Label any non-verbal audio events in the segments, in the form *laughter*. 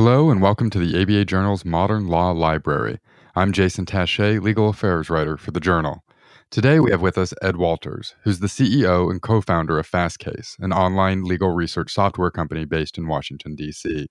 Hello, and welcome to the ABA Journal's Modern Law Library. I'm Jason Tashea, legal affairs writer for the Journal. Today we have with us Ed Walters, who's the CEO and co founder of Fastcase, an online legal research software company based in Washington, D.C.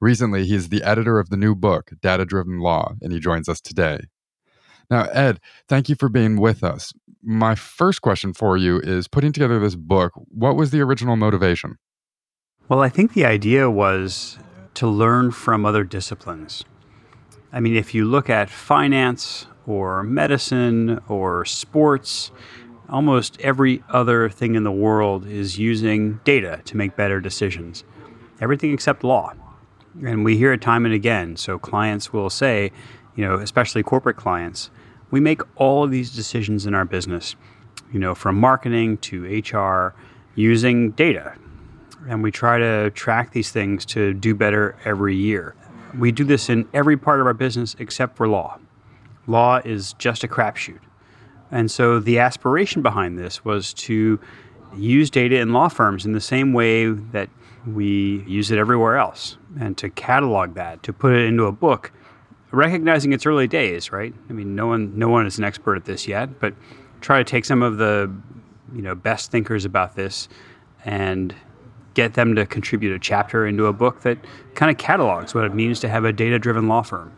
Recently, he is the editor of the new book, Data Driven Law, and he joins us today. Now, Ed, thank you for being with us. My first question for you is putting together this book, what was the original motivation? Well, I think the idea was to learn from other disciplines. I mean, if you look at finance or medicine or sports, almost every other thing in the world is using data to make better decisions. Everything except law. And we hear it time and again. So clients will say, you know, especially corporate clients, we make all of these decisions in our business, you know, from marketing to HR using data. And we try to track these things to do better every year. We do this in every part of our business except for law. Law is just a crapshoot. And so the aspiration behind this was to use data in law firms in the same way that we use it everywhere else and to catalog that, to put it into a book, recognizing its early days, right? I mean, no one no one is an expert at this yet, but try to take some of the you know best thinkers about this and get them to contribute a chapter into a book that kind of catalogs what it means to have a data-driven law firm.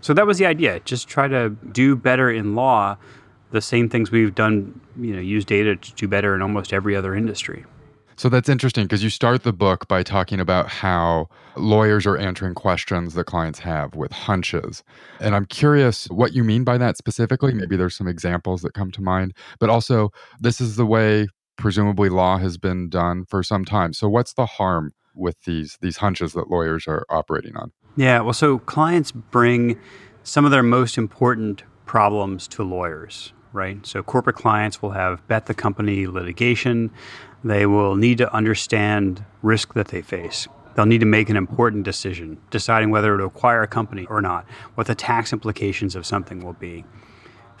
So that was the idea. Just try to do better in law the same things we've done, you know, use data to do better in almost every other industry. So that's interesting because you start the book by talking about how lawyers are answering questions that clients have with hunches. And I'm curious what you mean by that specifically. Maybe there's some examples that come to mind, but also this is the way presumably law has been done for some time. So what's the harm with these these hunches that lawyers are operating on? Yeah, well so clients bring some of their most important problems to lawyers, right? So corporate clients will have bet the company litigation. They will need to understand risk that they face. They'll need to make an important decision, deciding whether to acquire a company or not, what the tax implications of something will be.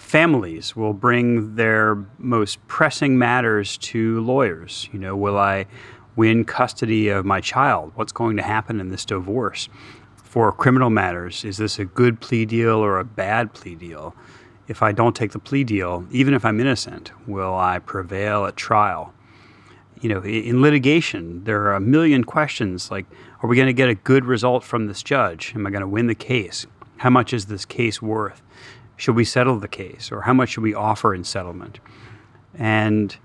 Families will bring their most pressing matters to lawyers. You know, will I win custody of my child? What's going to happen in this divorce? For criminal matters, is this a good plea deal or a bad plea deal? If I don't take the plea deal, even if I'm innocent, will I prevail at trial? You know, in litigation, there are a million questions like Are we going to get a good result from this judge? Am I going to win the case? How much is this case worth? Should we settle the case? Or how much should we offer in settlement? And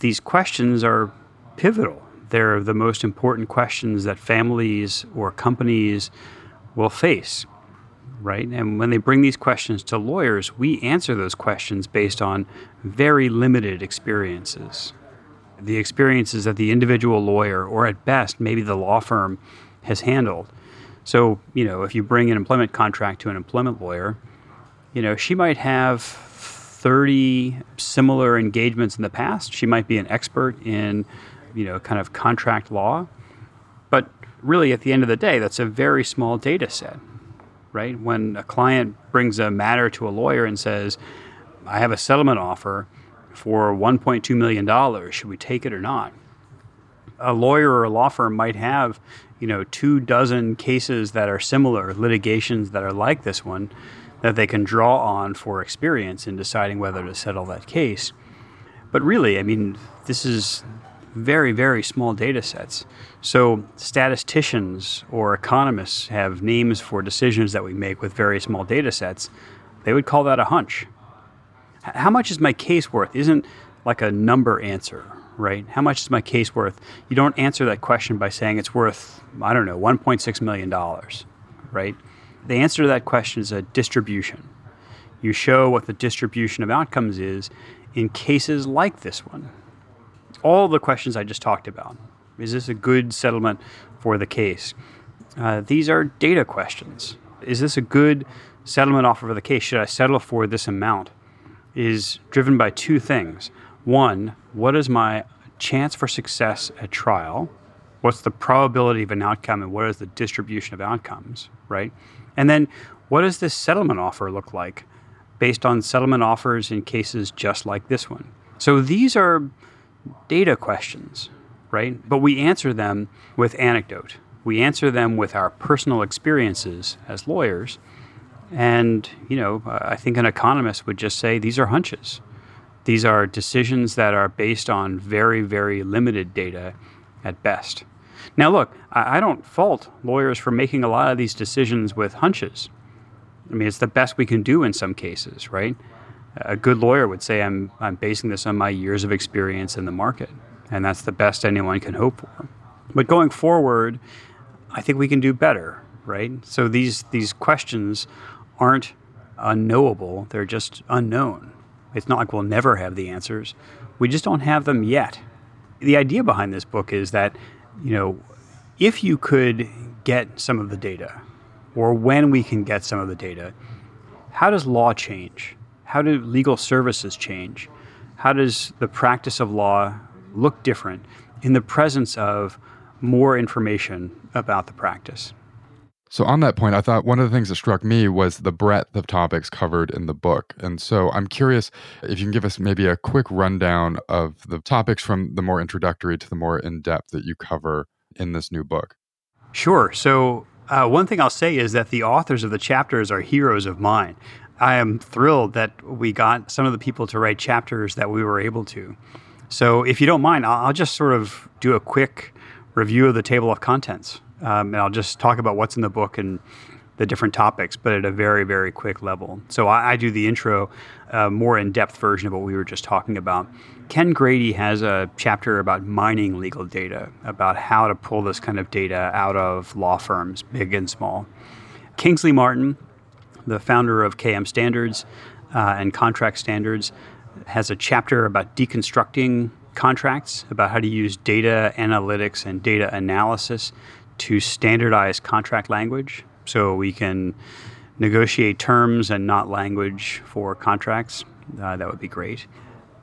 these questions are pivotal. They're the most important questions that families or companies will face, right? And when they bring these questions to lawyers, we answer those questions based on very limited experiences. The experiences that the individual lawyer, or at best, maybe the law firm, has handled. So, you know, if you bring an employment contract to an employment lawyer, you know, she might have 30 similar engagements in the past. She might be an expert in, you know, kind of contract law. But really, at the end of the day, that's a very small data set, right? When a client brings a matter to a lawyer and says, I have a settlement offer for $1.2 million, should we take it or not? A lawyer or a law firm might have, you know, two dozen cases that are similar, litigations that are like this one that they can draw on for experience in deciding whether to settle that case. But really, I mean, this is very, very small data sets. So statisticians or economists have names for decisions that we make with very small data sets. They would call that a hunch. How much is my case worth? Isn't like a number answer, right? How much is my case worth? You don't answer that question by saying it's worth, I don't know, $1.6 million, right? The answer to that question is a distribution. You show what the distribution of outcomes is in cases like this one. All the questions I just talked about. Is this a good settlement for the case? Uh, these are data questions. Is this a good settlement offer for the case? Should I settle for this amount? Is driven by two things. One, what is my chance for success at trial? What's the probability of an outcome and what is the distribution of outcomes, right? And then what does this settlement offer look like based on settlement offers in cases just like this one? So these are data questions, right? But we answer them with anecdote, We answer them with our personal experiences as lawyers. And, you know, I think an economist would just say these are hunches. These are decisions that are based on very, very limited data at best. Now, look, I don't fault lawyers for making a lot of these decisions with hunches. I mean, it's the best we can do in some cases, right? A good lawyer would say, I'm, I'm basing this on my years of experience in the market, and that's the best anyone can hope for. But going forward, I think we can do better, right? So these, these questions aren't unknowable, they're just unknown. It's not like we'll never have the answers. We just don't have them yet. The idea behind this book is that, you know, if you could get some of the data, or when we can get some of the data, how does law change? How do legal services change? How does the practice of law look different in the presence of more information about the practice? So, on that point, I thought one of the things that struck me was the breadth of topics covered in the book. And so, I'm curious if you can give us maybe a quick rundown of the topics from the more introductory to the more in depth that you cover in this new book. Sure. So, uh, one thing I'll say is that the authors of the chapters are heroes of mine. I am thrilled that we got some of the people to write chapters that we were able to. So, if you don't mind, I'll, I'll just sort of do a quick review of the table of contents. Um, and I'll just talk about what's in the book and the different topics, but at a very, very quick level. So I, I do the intro, uh, more in depth version of what we were just talking about. Ken Grady has a chapter about mining legal data, about how to pull this kind of data out of law firms, big and small. Kingsley Martin, the founder of KM Standards uh, and Contract Standards, has a chapter about deconstructing contracts, about how to use data analytics and data analysis to standardize contract language so we can negotiate terms and not language for contracts. Uh, that would be great.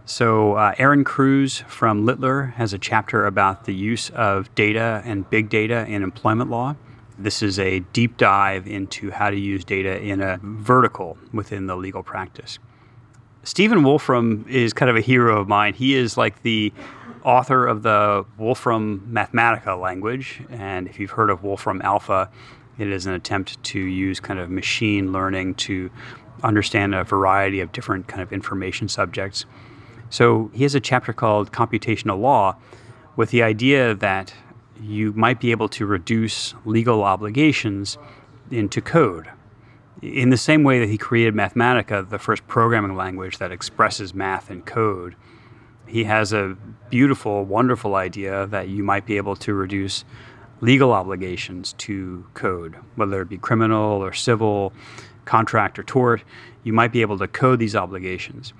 So, uh, Aaron Crews from Littler has a chapter about the use of data and big data in employment law. This is a deep dive into how to use data in a vertical within the legal practice. Stephen Wolfram is kind of a hero of mine. He is like the author of the Wolfram Mathematica language. And if you've heard of Wolfram Alpha, it is an attempt to use kind of machine learning to understand a variety of different kind of information subjects. So he has a chapter called Computational Law with the idea that you might be able to reduce legal obligations into code. In the same way that he created Mathematica, the first programming language that expresses math in code, he has a beautiful, wonderful idea that you might be able to reduce legal obligations to code, whether it be criminal or civil, contract or tort. You might be able to code these obligations.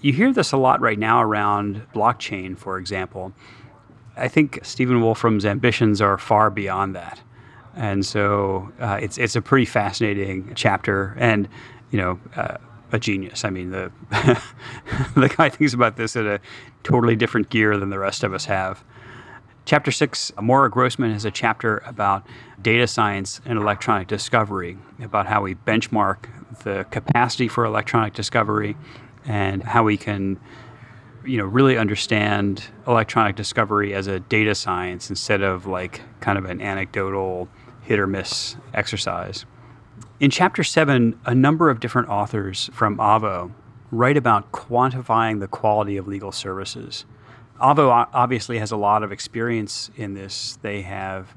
You hear this a lot right now around blockchain, for example. I think Stephen Wolfram's ambitions are far beyond that. And so uh, it's, it's a pretty fascinating chapter. And, you know, uh, a genius. I mean, the *laughs* the guy thinks about this in a totally different gear than the rest of us have. Chapter six, Maura Grossman has a chapter about data science and electronic discovery, about how we benchmark the capacity for electronic discovery and how we can you know really understand electronic discovery as a data science instead of like kind of an anecdotal hit or miss exercise. In chapter seven, a number of different authors from Avvo write about quantifying the quality of legal services. Avvo obviously has a lot of experience in this. They have,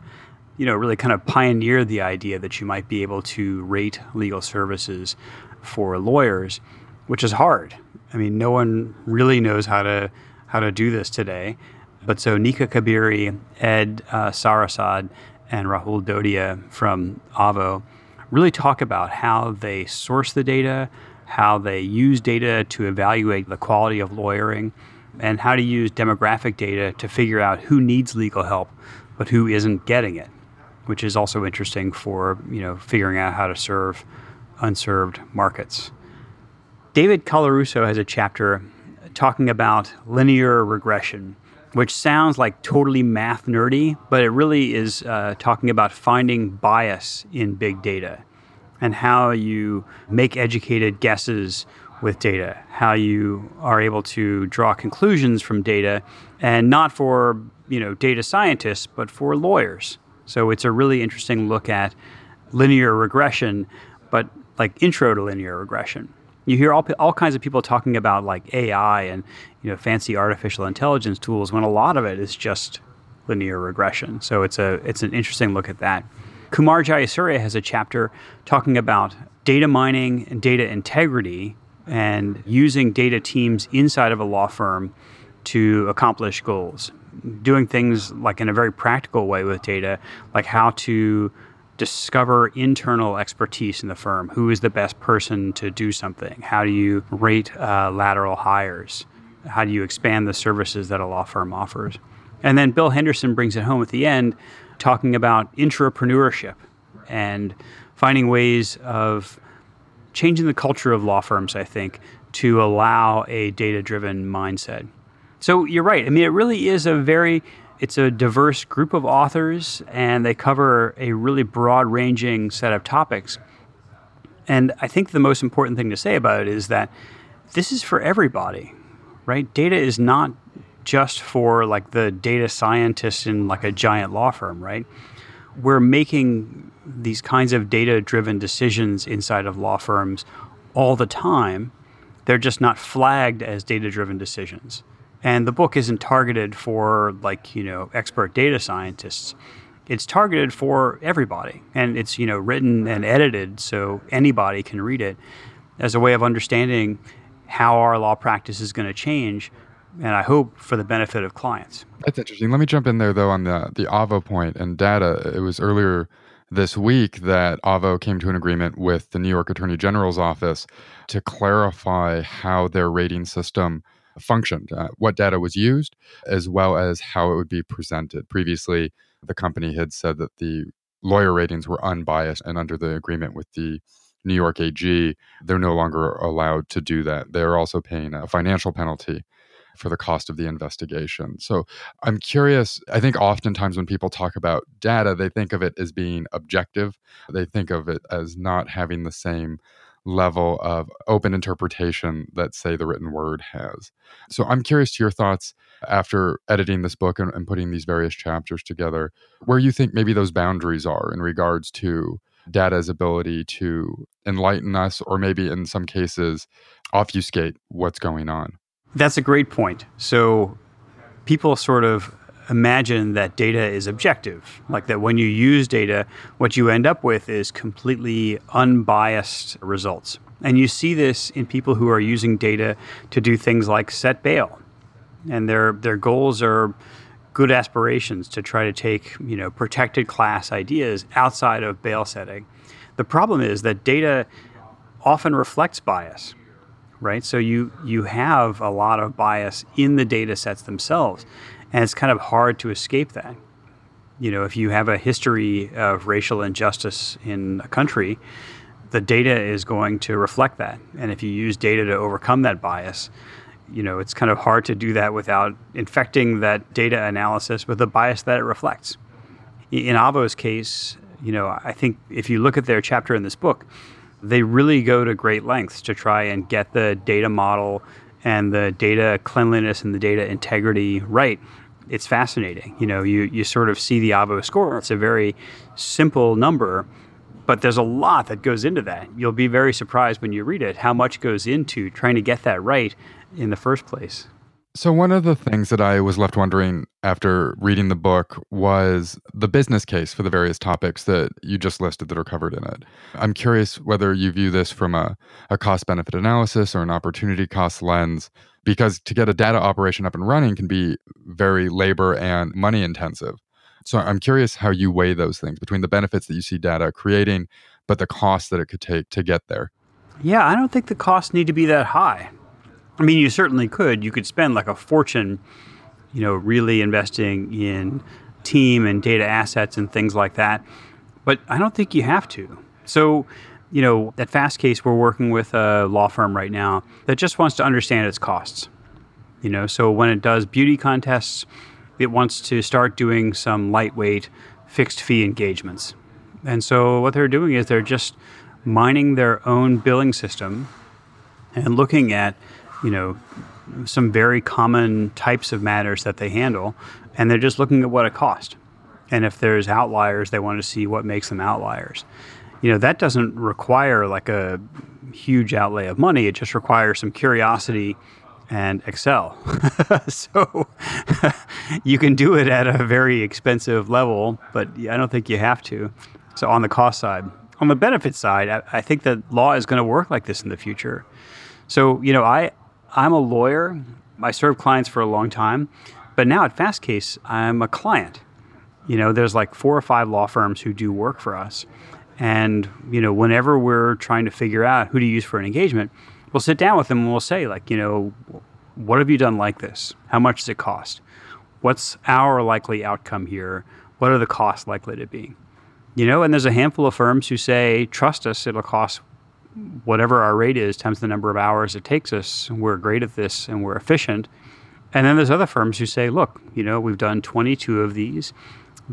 you know, really kind of pioneered the idea that you might be able to rate legal services for lawyers, which is hard. I mean, no one really knows how to how to do this today. But so Nika Kabiri, Ed uh, Sarausad, and Rahul Dodhia from Avvo really talk about how they source the data, how they use data to evaluate the quality of lawyering, and how to use demographic data to figure out who needs legal help but who isn't getting it, which is also interesting for you know figuring out how to serve unserved markets. David Colarusso has a chapter talking about linear regression which sounds like totally math nerdy, but it really is uh, talking about finding bias in big data and how you make educated guesses with data, how you are able to draw conclusions from data, and not for you know data scientists, but for lawyers, So it's a really interesting look at linear regression, but like intro to linear regression. You hear all, all kinds of people talking about like AI and you know fancy artificial intelligence tools when a lot of it is just linear regression. So it's a it's an interesting look at that. Kumar Jayasuriya has a chapter talking about data mining and data integrity and using data teams inside of a law firm to accomplish goals. Doing things like in a very practical way with data, like how to discover internal expertise in the firm. Who is the best person to do something? How do you rate uh, lateral hires? How do you expand the services that a law firm offers? And then Bill Henderson brings it home at the end, talking about intrapreneurship and finding ways of changing the culture of law firms, I think, to allow a data driven mindset. So you're right. I mean, it really is a very it's a diverse group of authors and they cover a really broad ranging set of topics. And I think the most important thing to say about it is that this is for everybody, right? Data is not just for like the data scientists in like a giant law firm, right? We're making these kinds of data driven decisions inside of law firms all the time. They're just not flagged as data driven decisions. And the book isn't targeted for like, you know, expert data scientists. It's targeted for everybody. And it's, you know, written and edited so anybody can read it as a way of understanding how our law practice is going to change and I hope for the benefit of clients. That's interesting. Let me jump in there though on the the Avvo point and data. It was earlier this week that Avvo came to an agreement with the New York Attorney General's office to clarify how their rating system functioned, uh, what data was used, as well as how it would be presented. Previously, the company had said that the lawyer ratings were unbiased, and under the agreement with the New York AG, they're no longer allowed to do that. They're also paying a financial penalty for the cost of the investigation. So I'm curious. I think oftentimes when people talk about data, they think of it as being objective, they think of it as not having the same level of open interpretation that, say, the written word has. So I'm curious to your thoughts after editing this book and, and putting these various chapters together, where you think maybe those boundaries are in regards to data's ability to enlighten us or maybe in some cases obfuscate what's going on. That's a great point. So people sort of imagine that data is objective, like that when you use data, what you end up with is completely unbiased results. And you see this in people who are using data to do things like set bail. And their their goals are good aspirations to try to take, you know, protected class ideas outside of bail setting. The problem is that data often reflects bias right? So you you have a lot of bias in the data sets themselves, and it's kind of hard to escape that. You know, if you have a history of racial injustice in a country, the data is going to reflect that, and if you use data to overcome that bias, you know, it's kind of hard to do that without infecting that data analysis with the bias that it reflects. In Avvo's case, you know, I think if you look at their chapter in this book, they really go to great lengths to try and get the data model and the data cleanliness and the data integrity right. It's fascinating. You know, you, you sort of see the Avvo score. It's a very simple number, but there's a lot that goes into that. You'll be very surprised when you read it how much goes into trying to get that right in the first place. So, one of the things that I was left wondering after reading the book was the business case for the various topics that you just listed that are covered in it. I'm curious whether you view this from a, a cost benefit analysis or an opportunity cost lens, because to get a data operation up and running can be very labor and money intensive. So, I'm curious how you weigh those things between the benefits that you see data creating, but the cost that it could take to get there. Yeah, I don't think the costs need to be that high. I mean, you certainly could. You could spend like a fortune, you know, really investing in team and data assets and things like that. But I don't think you have to. So, you know, at Fastcase, we're working with a law firm right now that just wants to understand its costs. You know, so when it does beauty contests, it wants to start doing some lightweight fixed fee engagements. And so what they're doing is they're just mining their own billing system and looking at you know, some very common types of matters that they handle, and they're just looking at what it cost. And if there's outliers, they want to see what makes them outliers. You know, that doesn't require like a huge outlay of money. It just requires some curiosity and Excel. *laughs* so *laughs* you can do it at a very expensive level, but I don't think you have to. So on the cost side, on the benefit side, I, I think that law is going to work like this in the future. So you know, I I'm a lawyer. I served clients for a long time, but now at Fastcase, I'm a client. You know, there's like four or five law firms who do work for us. And, you know, whenever we're trying to figure out who to use for an engagement, we'll sit down with them and we'll say, like, you know, what have you done like this? How much does it cost? What's our likely outcome here? What are the costs likely to be? You know, and there's a handful of firms who say, trust us, it'll cost whatever our rate is times the number of hours it takes us. We're great at this and we're efficient. And then there's other firms who say, look, you know, we've done 22 of these.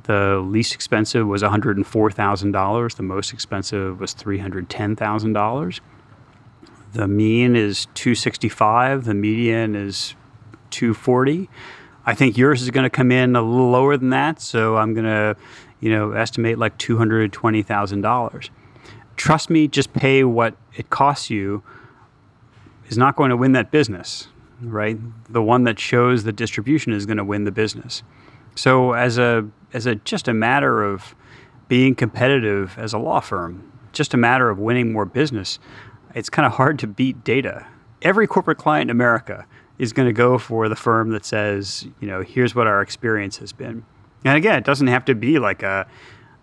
The least expensive was $104,000. The most expensive was $310,000. The mean is 265. The median is 240. I think yours is going to come in a little lower than that, so I'm going to, you know, estimate like $220,000. Trust me, just pay what it costs you is not going to win that business, right? The one that shows the distribution is going to win the business. So as a as a just a matter of being competitive as a law firm, just a matter of winning more business, it's kind of hard to beat data. Every corporate client in America is going to go for the firm that says, you know, here's what our experience has been. And again, it doesn't have to be like a,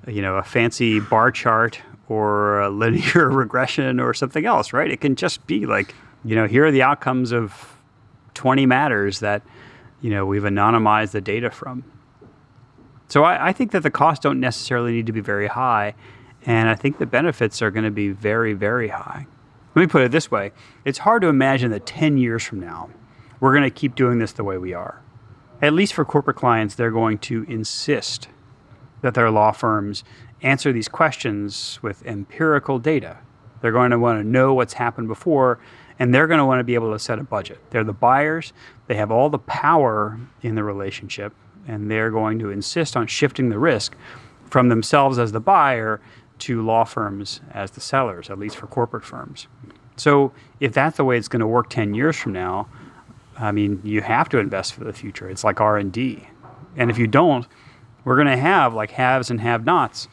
you know, a fancy bar chart or a *laughs* linear regression or something else, right? It can just be like, you know, here are the outcomes of 20 matters that, you know, we've anonymized the data from. So I, I think that the costs don't necessarily need to be very high, and I think the benefits are going to be very, very high. Let me put it this way it's hard to imagine that 10 years from now, we're going to keep doing this the way we are. At least for corporate clients, they're going to insist that their law firms answer these questions with empirical data. They're going to want to know what's happened before, and they're going to want to be able to set a budget. They're the buyers, they have all the power in the relationship, and they're going to insist on shifting the risk from themselves as the buyer to law firms as the sellers, at least for corporate firms. So if that's the way it's going to work 10 years from now, I mean, you have to invest for the future. It's like R&D. And if you don't, we're going to have like haves and have-nots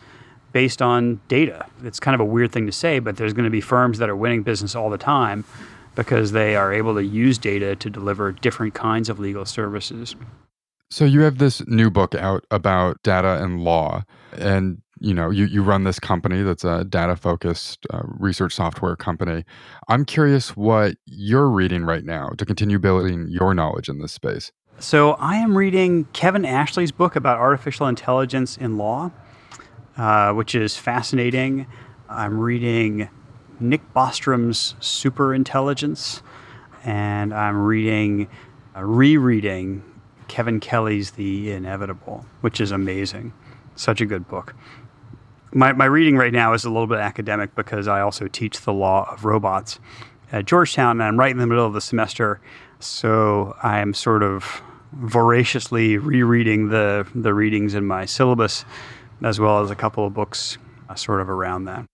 based on data. It's kind of a weird thing to say, but there's going to be firms that are winning business all the time because they are able to use data to deliver different kinds of legal services. So you have this new book out about data and law, and you know you, you run this company that's a data focused uh, research software company. I'm curious what you're reading right now to continue building your knowledge in this space. So I am reading Kevin Ashley's book about artificial intelligence in law, uh, which is fascinating. I'm reading Nick Bostrom's Super Intelligence, and I'm reading, uh, rereading Kevin Kelly's The Inevitable, which is amazing. Such a good book. My, my reading right now is a little bit academic because I also teach the law of robots at Georgetown, and I'm right in the middle of the semester. So I'm sort of voraciously rereading the, the readings in my syllabus, as well as a couple of books uh, sort of around that.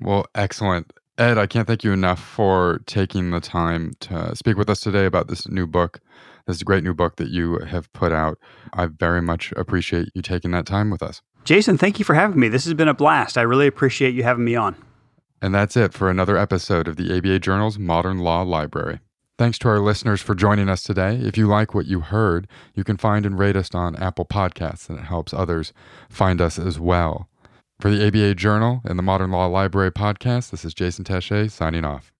Well, excellent. Ed, I can't thank you enough for taking the time to speak with us today about this new book, this is a great new book that you have put out. I very much appreciate you taking that time with us. Jason, thank you for having me. This has been a blast. I really appreciate you having me on. And that's it for another episode of the ABA Journal's Modern Law Library. Thanks to our listeners for joining us today. If you like what you heard, you can find and rate us on Apple Podcasts, and it helps others find us as well. For the ABA Journal and the Modern Law Library podcast, this is Jason Tashea signing off.